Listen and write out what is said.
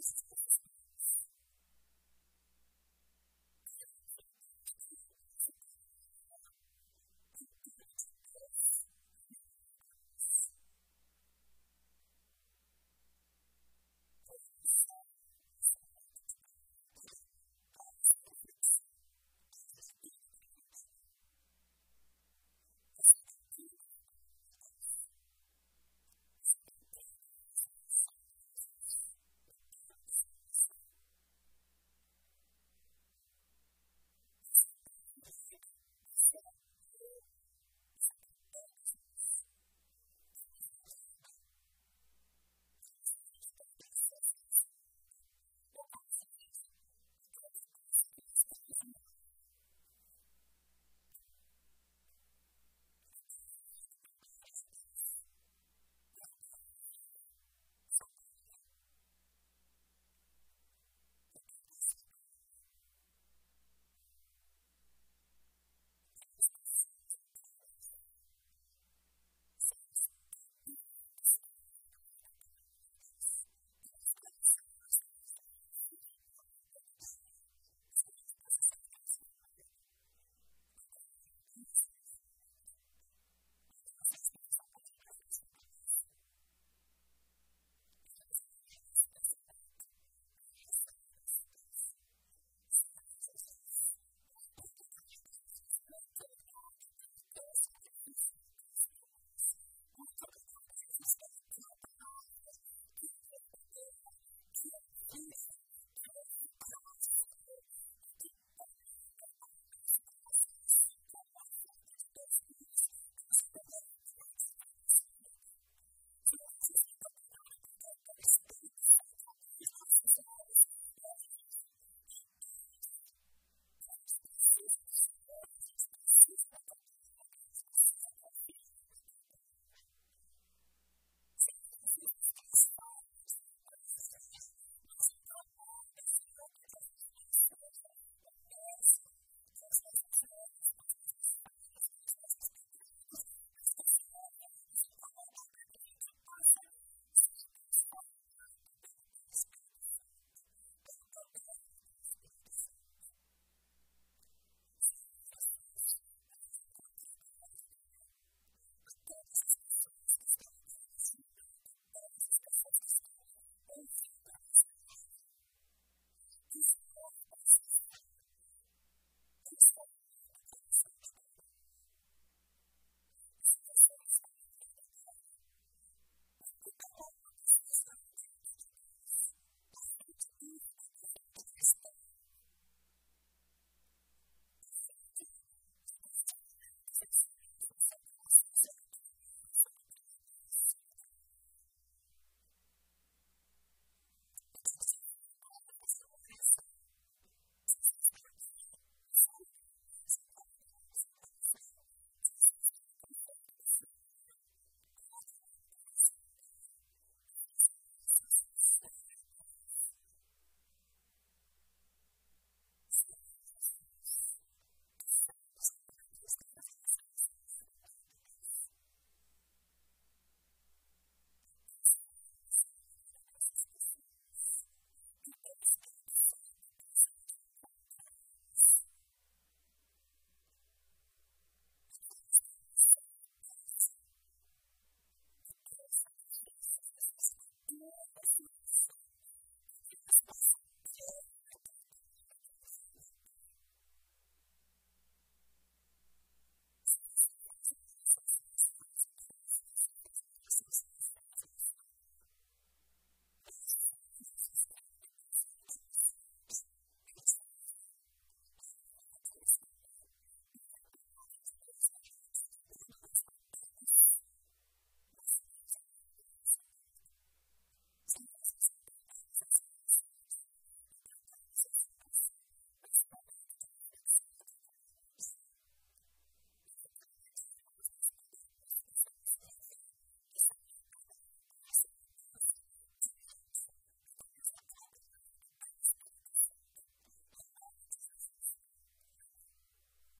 just